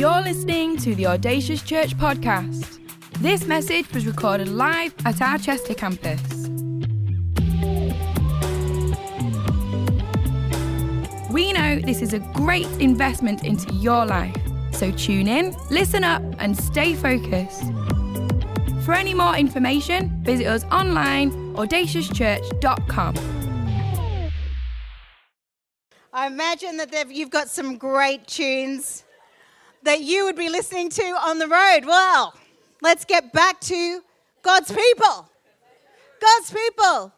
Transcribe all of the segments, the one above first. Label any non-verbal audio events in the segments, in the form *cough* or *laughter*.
You're listening to the Audacious Church podcast. This message was recorded live at our Chester campus. We know this is a great investment into your life, so tune in, listen up, and stay focused. For any more information, visit us online audaciouschurch.com. I imagine that you've got some great tunes that you would be listening to on the road. Well, let's get back to God's people. God's people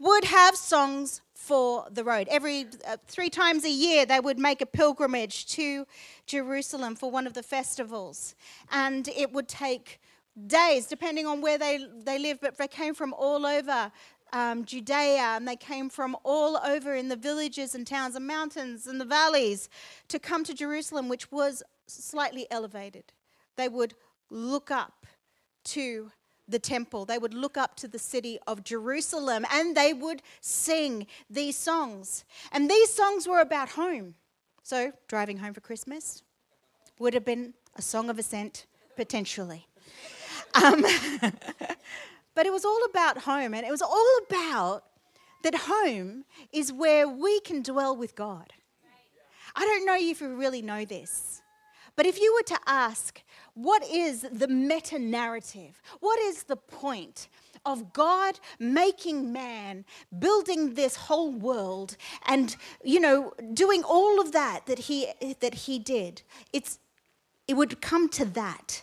would have songs for the road. Every uh, three times a year, they would make a pilgrimage to Jerusalem for one of the festivals. And it would take days, depending on where they, they lived, but they came from all over um, Judea and they came from all over in the villages and towns and mountains and the valleys to come to Jerusalem, which was slightly elevated. They would look up to the temple, they would look up to the city of Jerusalem, and they would sing these songs. And these songs were about home. So, driving home for Christmas would have been a song of ascent, potentially. Um, *laughs* but it was all about home, and it was all about that home is where we can dwell with God. I don't know if you really know this, but if you were to ask, what is the meta narrative? What is the point of God making man, building this whole world, and you know, doing all of that that he that he did? It's it would come to that,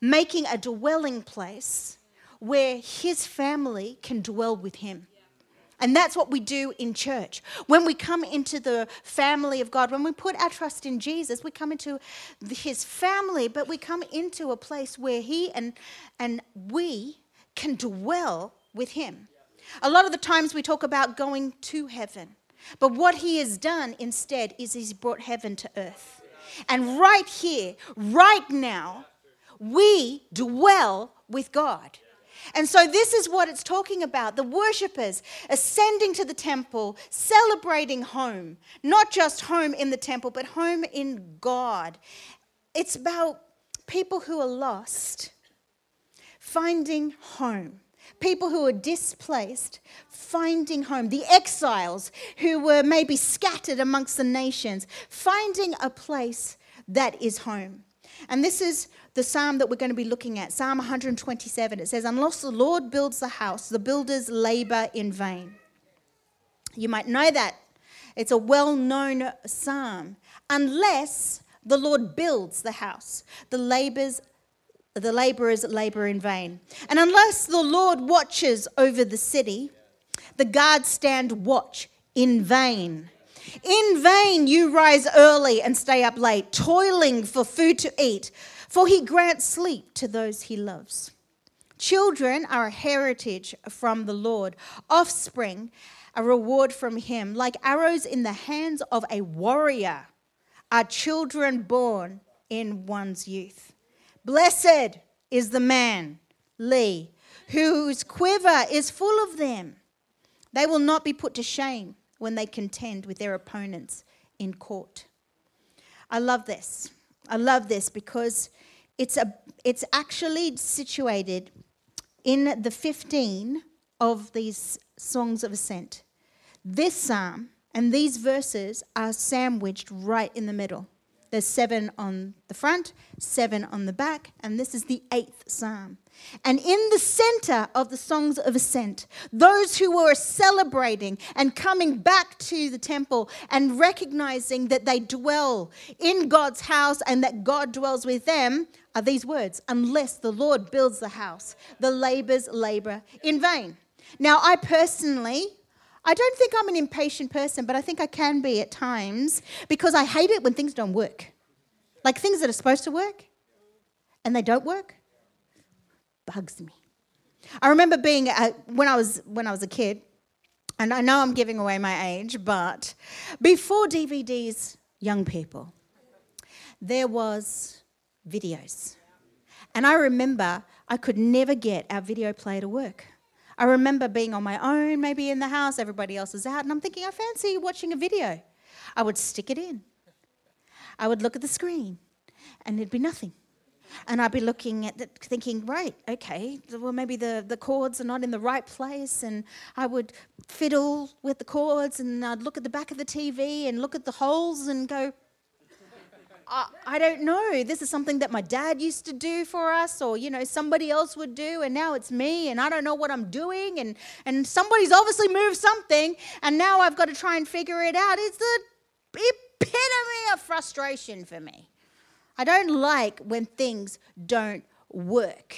making a dwelling place where his family can dwell with him. And that's what we do in church. When we come into the family of God, when we put our trust in Jesus, we come into his family, but we come into a place where he and, and we can dwell with him. A lot of the times we talk about going to heaven, but what he has done instead is he's brought heaven to earth. And right here, right now, we dwell with God. And so, this is what it's talking about the worshippers ascending to the temple, celebrating home, not just home in the temple, but home in God. It's about people who are lost finding home. People who are displaced, finding home. The exiles who were maybe scattered amongst the nations, finding a place that is home. And this is the psalm that we're going to be looking at, Psalm 127. It says, Unless the Lord builds the house, the builders labor in vain. You might know that. It's a well known psalm. Unless the Lord builds the house, the labors the laborers labor in vain. And unless the Lord watches over the city, the guards stand watch in vain. In vain you rise early and stay up late, toiling for food to eat for he grants sleep to those he loves. Children are a heritage from the Lord, offspring a reward from him. Like arrows in the hands of a warrior are children born in one's youth. Blessed is the man, Lee, whose quiver is full of them. They will not be put to shame when they contend with their opponents in court. I love this. I love this because it's, a, it's actually situated in the 15 of these songs of ascent. This psalm and these verses are sandwiched right in the middle. There's seven on the front, seven on the back, and this is the eighth psalm. And in the center of the songs of ascent, those who were celebrating and coming back to the temple and recognizing that they dwell in God's house and that God dwells with them are these words Unless the Lord builds the house, the laborers labor in vain. Now, I personally, I don't think I'm an impatient person, but I think I can be at times because I hate it when things don't work. Like things that are supposed to work and they don't work bugs me. I remember being when I was when I was a kid, and I know I'm giving away my age, but before DVDs, young people, there was videos. And I remember I could never get our video player to work. I remember being on my own, maybe in the house, everybody else is out, and I'm thinking, I fancy watching a video. I would stick it in. I would look at the screen. and there'd be nothing. And I'd be looking at it, thinking, right, okay, well, maybe the, the cords are not in the right place. And I would fiddle with the cords and I'd look at the back of the TV and look at the holes and go, I, I don't know. This is something that my dad used to do for us, or you know, somebody else would do, and now it's me, and I don't know what I'm doing, and and somebody's obviously moved something, and now I've got to try and figure it out. It's the epitome of frustration for me. I don't like when things don't work.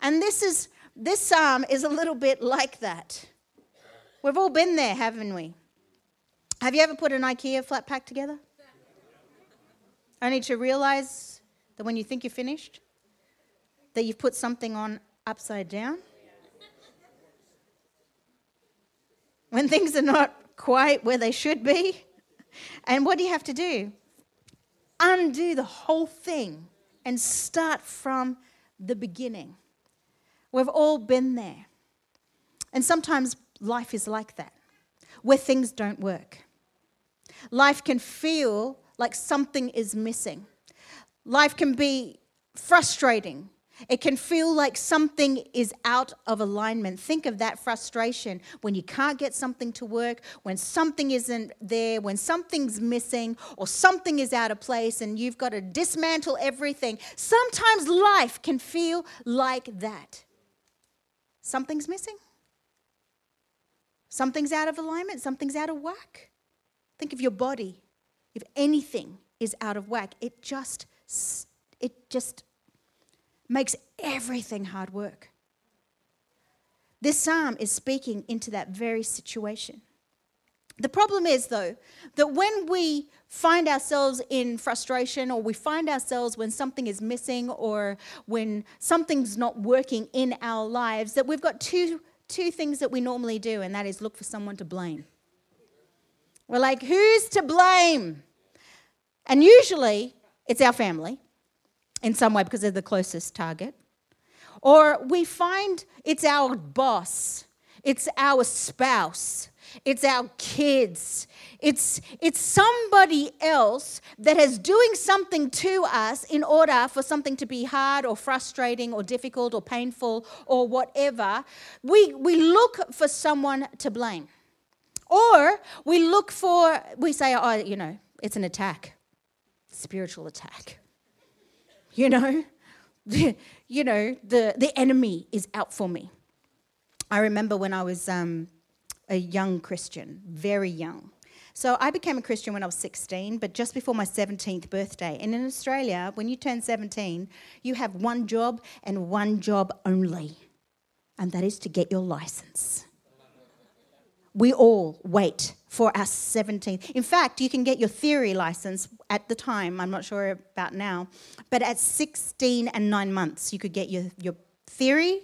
And this is this psalm is a little bit like that. We've all been there, haven't we? Have you ever put an IKEA flat pack together? Only to realize that when you think you're finished, that you've put something on upside down. When things are not quite where they should be. And what do you have to do? Undo the whole thing and start from the beginning. We've all been there. And sometimes life is like that, where things don't work. Life can feel like something is missing. Life can be frustrating. It can feel like something is out of alignment. Think of that frustration when you can't get something to work, when something isn't there, when something's missing, or something is out of place, and you've got to dismantle everything. Sometimes life can feel like that. Something's missing, something's out of alignment, something's out of whack. Think of your body if anything is out of whack, it just it just makes everything hard work. This psalm is speaking into that very situation. The problem is, though, that when we find ourselves in frustration or we find ourselves when something is missing or when something's not working in our lives, that we've got two, two things that we normally do, and that is look for someone to blame. We're like, who's to blame? And usually it's our family in some way because they're the closest target. Or we find it's our boss, it's our spouse, it's our kids. It's, it's somebody else that is doing something to us in order for something to be hard or frustrating or difficult or painful or whatever. We, we look for someone to blame. Or we look for, we say, oh, you know, it's an attack, spiritual attack. You know, *laughs* you know, the, the enemy is out for me. I remember when I was um, a young Christian, very young. So I became a Christian when I was 16, but just before my 17th birthday. And in Australia, when you turn 17, you have one job and one job only, and that is to get your license we all wait for our 17th. In fact, you can get your theory license at the time, I'm not sure about now, but at 16 and nine months, you could get your, your theory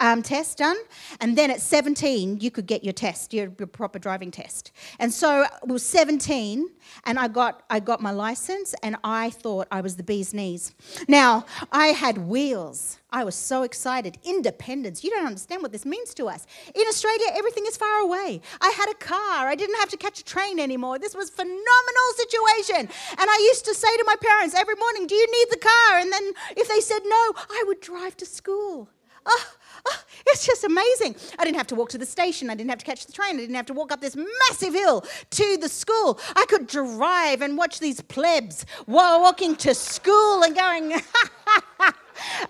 um, test done. And then at 17, you could get your test, your, your, proper driving test. And so I was 17, and I got, I got my license, and I thought I was the bee's knees. Now, I had wheels. I was so excited. Independence. You don't understand what this means to us. In Australia, everything is far away. I had a car. I didn't have to catch a train anymore. This was phenomenal situation. And I used to say to my parents every morning, "Do you need the car?" And then if they said no, I would drive to school. Oh, oh, it's just amazing. I didn't have to walk to the station. I didn't have to catch the train. I didn't have to walk up this massive hill to the school. I could drive and watch these plebs while walking to school and going, *laughs*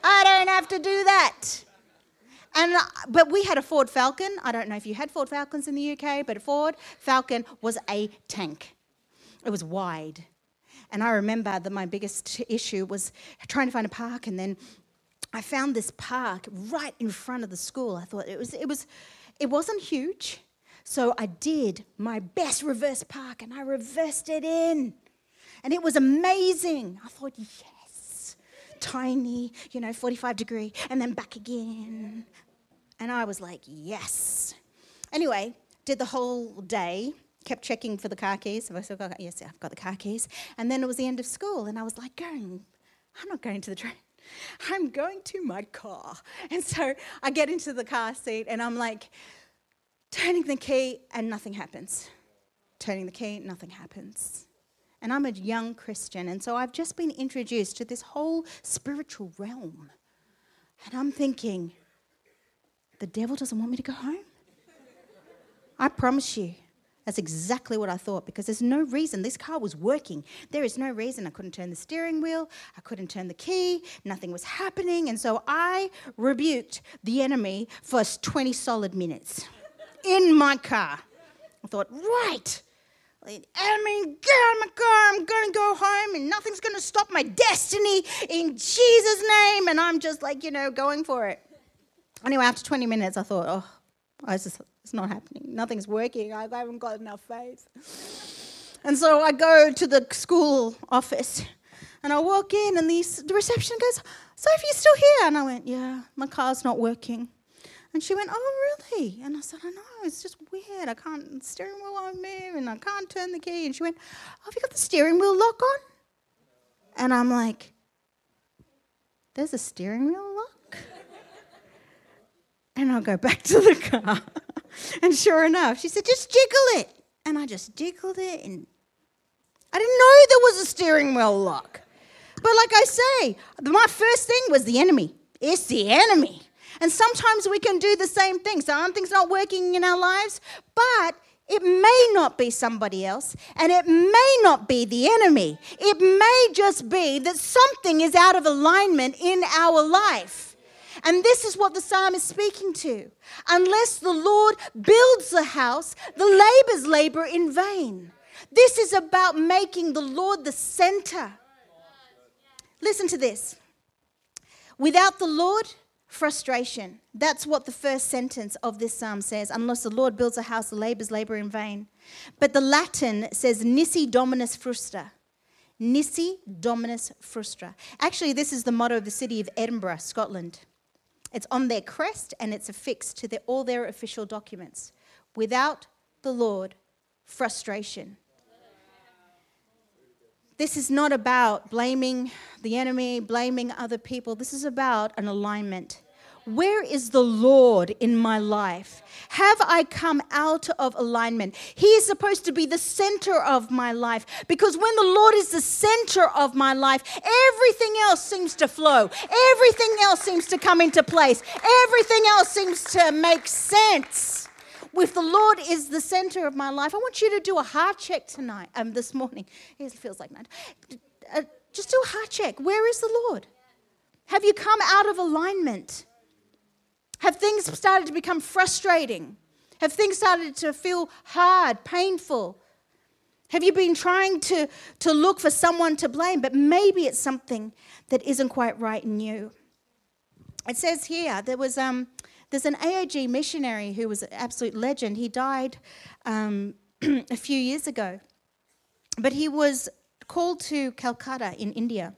I don't have to do that. And uh, but we had a Ford Falcon. I don't know if you had Ford Falcons in the UK, but a Ford Falcon was a tank. It was wide. And I remember that my biggest issue was trying to find a park and then I found this park right in front of the school. I thought it was it was it wasn't huge. So I did my best reverse park and I reversed it in. And it was amazing. I thought, yes, tiny, you know, 45 degree, and then back again. And I was like, yes. Anyway, did the whole day, kept checking for the car keys. Have I still got, yes, I've got the car keys. And then it was the end of school, and I was like, going, I'm not going to the train. I'm going to my car. And so I get into the car seat and I'm like, turning the key, and nothing happens. Turning the key, nothing happens. And I'm a young Christian. And so I've just been introduced to this whole spiritual realm. And I'm thinking, the devil doesn't want me to go home? I promise you, that's exactly what I thought because there's no reason. This car was working. There is no reason I couldn't turn the steering wheel, I couldn't turn the key, nothing was happening. And so I rebuked the enemy for 20 solid minutes in my car. I thought, right, enemy, get out of my car. I'm going to go home and nothing's going to stop my destiny in Jesus' name. And I'm just like, you know, going for it. Anyway, after 20 minutes, I thought, oh, I just, it's not happening. Nothing's working. I haven't got enough faith. And so I go to the school office and I walk in, and the, the reception goes, Sophie, you still here? And I went, Yeah, my car's not working. And she went, Oh, really? And I said, I know, it's just weird. I can't, the steering wheel won't move and I can't turn the key. And she went, oh, Have you got the steering wheel lock on? And I'm like, There's a steering wheel? And I'll go back to the car. *laughs* and sure enough, she said, Just jiggle it. And I just jiggled it and I didn't know there was a steering wheel lock. But like I say, my first thing was the enemy. It's the enemy. And sometimes we can do the same thing. So Something's not working in our lives, but it may not be somebody else, and it may not be the enemy. It may just be that something is out of alignment in our life. And this is what the psalm is speaking to. Unless the Lord builds the house, the laborers labor in vain. This is about making the Lord the center. Listen to this. Without the Lord, frustration. That's what the first sentence of this psalm says. Unless the Lord builds a house, the laborers labor in vain. But the Latin says nisi dominus frustra. Nisi dominus frustra. Actually, this is the motto of the city of Edinburgh, Scotland. It's on their crest and it's affixed to all their official documents. Without the Lord, frustration. This is not about blaming the enemy, blaming other people. This is about an alignment. Where is the Lord in my life? Have I come out of alignment? He is supposed to be the center of my life because when the Lord is the center of my life, everything else seems to flow. Everything else seems to come into place. Everything else seems to make sense if the Lord is the center of my life, I want you to do a heart check tonight, um, this morning. It feels like night. Uh, just do a heart check. Where is the Lord? Have you come out of alignment? Have things started to become frustrating? Have things started to feel hard, painful? Have you been trying to, to look for someone to blame, but maybe it's something that isn't quite right in you? It says here there was um, there's an AOG missionary who was an absolute legend. He died um, *clears throat* a few years ago, but he was called to Calcutta in India.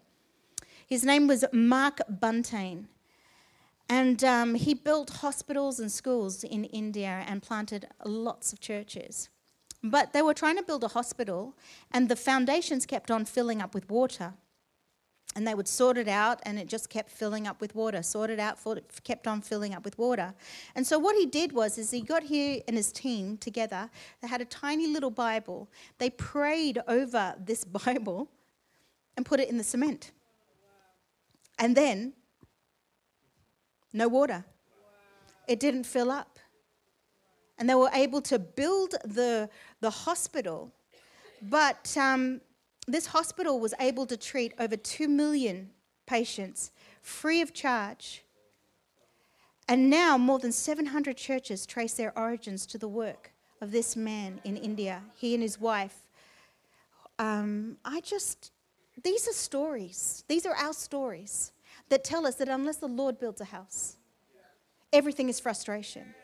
His name was Mark Buntain. And um, he built hospitals and schools in India and planted lots of churches. But they were trying to build a hospital, and the foundations kept on filling up with water. And they would sort it out and it just kept filling up with water sort it out kept on filling up with water. And so what he did was is he got here and his team together they had a tiny little bible. They prayed over this *laughs* bible and put it in the cement. And then no water it didn't fill up and they were able to build the the hospital but um, this hospital was able to treat over 2 million patients free of charge. And now more than 700 churches trace their origins to the work of this man in India, he and his wife. Um, I just, these are stories. These are our stories that tell us that unless the Lord builds a house, everything is frustration.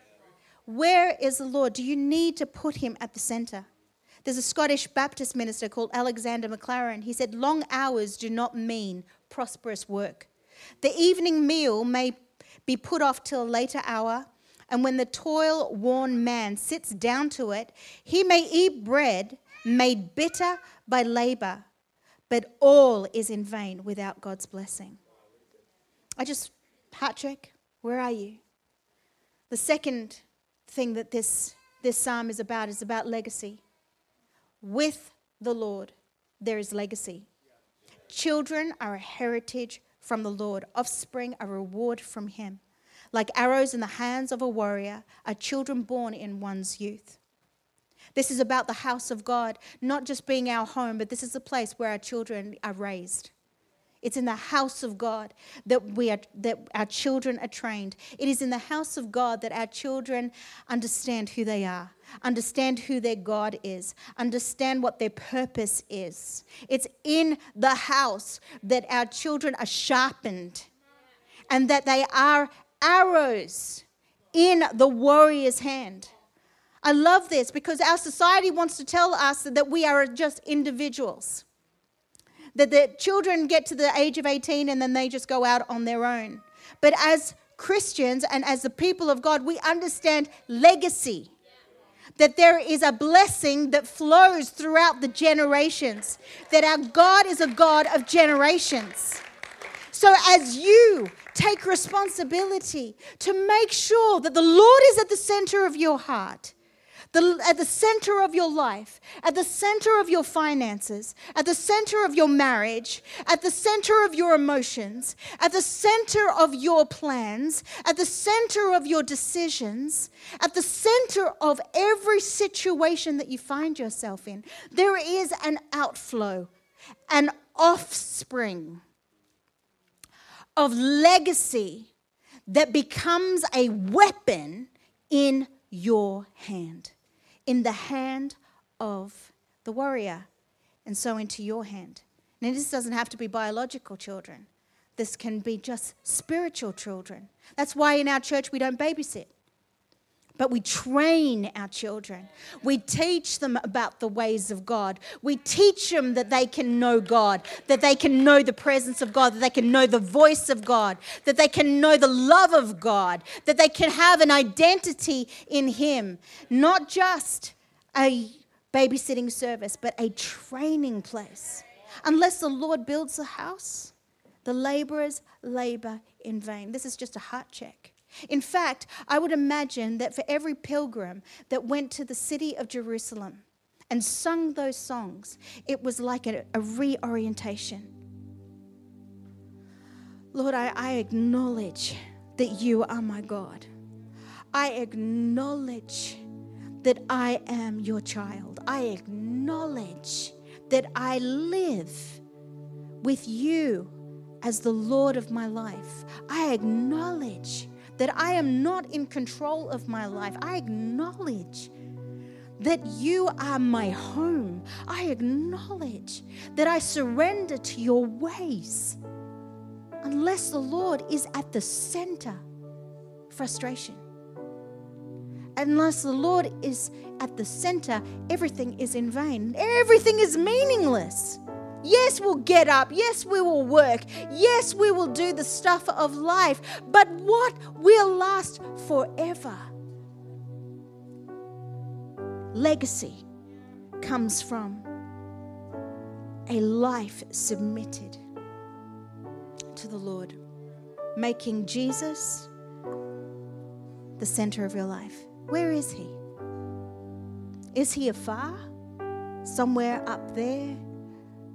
Where is the Lord? Do you need to put him at the center? There's a Scottish Baptist minister called Alexander Maclaren. He said, Long hours do not mean prosperous work. The evening meal may be put off till a later hour, and when the toil worn man sits down to it, he may eat bread made bitter by labor, but all is in vain without God's blessing. I just, Patrick, where are you? The second thing that this, this psalm is about is about legacy with the Lord, there is legacy. Children are a heritage from the Lord, offspring a reward from Him. Like arrows in the hands of a warrior are children born in one's youth. This is about the house of God, not just being our home, but this is the place where our children are raised. It's in the house of God that we are that our children are trained. It is in the house of God that our children understand who they are, understand who their God is, understand what their purpose is. It's in the house that our children are sharpened and that they are arrows in the warrior's hand. I love this because our society wants to tell us that we are just individuals that the children get to the age of 18 and then they just go out on their own. But as Christians and as the people of God, we understand legacy. That there is a blessing that flows throughout the generations. That our God is a God of generations. So as you take responsibility to make sure that the Lord is at the center of your heart, the, at the center of your life, at the center of your finances, at the center of your marriage, at the center of your emotions, at the center of your plans, at the center of your decisions, at the center of every situation that you find yourself in, there is an outflow, an offspring of legacy that becomes a weapon in your hand in the hand of the warrior, and so into your hand. Now, this doesn't have to be biological children, this can be just spiritual children. That's why in our church we don't babysit. But we train our children. We teach them about the ways of God. We teach them that they can know God, that they can know the presence of God, that they can know the voice of God, that they can know the love of God, that they can have an identity in Him. Not just a babysitting service, but a training place. Unless the Lord builds a house, the laborers labor in vain. This is just a heart check. In fact, I would imagine that for every pilgrim that went to the city of Jerusalem and sung those songs, it was like a, a reorientation. Lord, I, I acknowledge that you are my God. I acknowledge that I am your child. I acknowledge that I live with you as the Lord of my life. I acknowledge that I am not in control of my life. I acknowledge that you are my home. I acknowledge that I surrender to your ways. Unless the Lord is at the center, frustration. Unless the Lord is at the center, everything is in vain. Everything is meaningless. Yes, we'll get up. Yes, we will work. Yes, we will do the stuff of life. But what will last forever? Legacy comes from a life submitted to the Lord, making Jesus the center of your life. Where is He? Is He afar? Somewhere up there?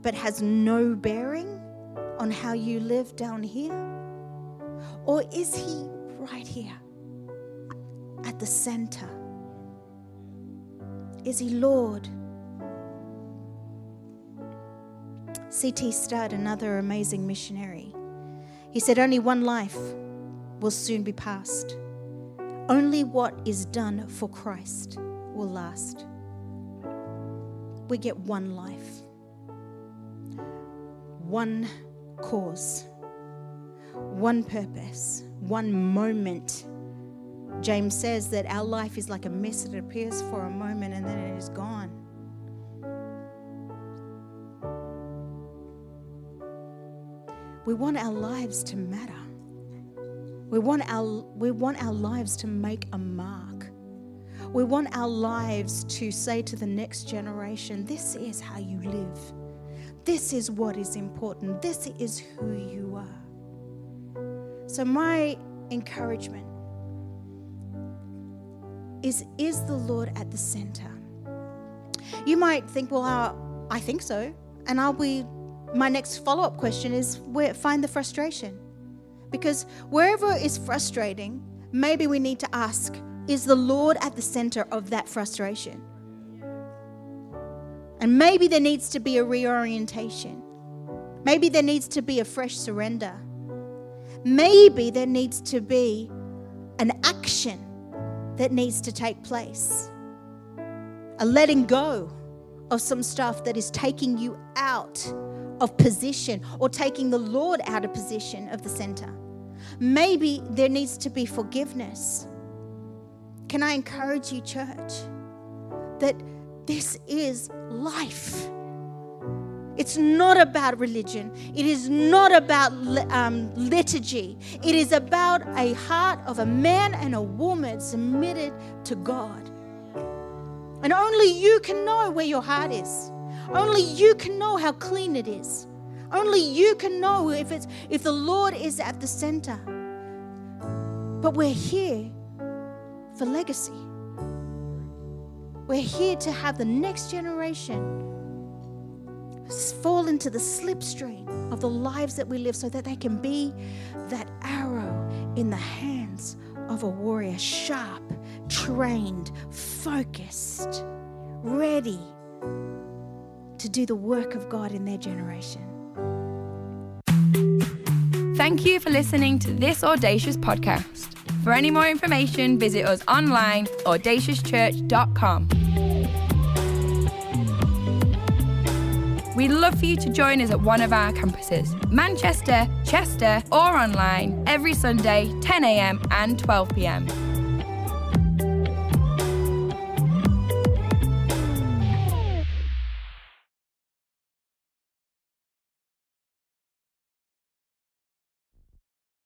But has no bearing on how you live down here? Or is He right here at the center? Is He Lord? C.T. Studd, another amazing missionary, he said, Only one life will soon be passed. Only what is done for Christ will last. We get one life one cause, one purpose, one moment. James says that our life is like a mist that appears for a moment and then it is gone. We want our lives to matter. We want our, we want our lives to make a mark. We want our lives to say to the next generation, this is how you live. This is what is important. This is who you are. So, my encouragement is Is the Lord at the center? You might think, well, uh, I think so. And I'll be, my next follow up question is where, find the frustration. Because wherever is frustrating, maybe we need to ask, is the Lord at the center of that frustration? And maybe there needs to be a reorientation. Maybe there needs to be a fresh surrender. Maybe there needs to be an action that needs to take place. A letting go of some stuff that is taking you out of position or taking the Lord out of position of the center. Maybe there needs to be forgiveness. Can I encourage you, church, that this is life? It's not about religion. It is not about um, liturgy. It is about a heart of a man and a woman submitted to God. And only you can know where your heart is. Only you can know how clean it is. Only you can know if it's if the Lord is at the center. But we're here for legacy. We're here to have the next generation fall into the slipstream of the lives that we live so that they can be that arrow in the hands of a warrior, sharp, trained, focused, ready to do the work of God in their generation. Thank you for listening to this Audacious podcast. For any more information, visit us online, at audaciouschurch.com. We'd love for you to join us at one of our campuses Manchester, Chester, or online every Sunday, 10am and 12pm.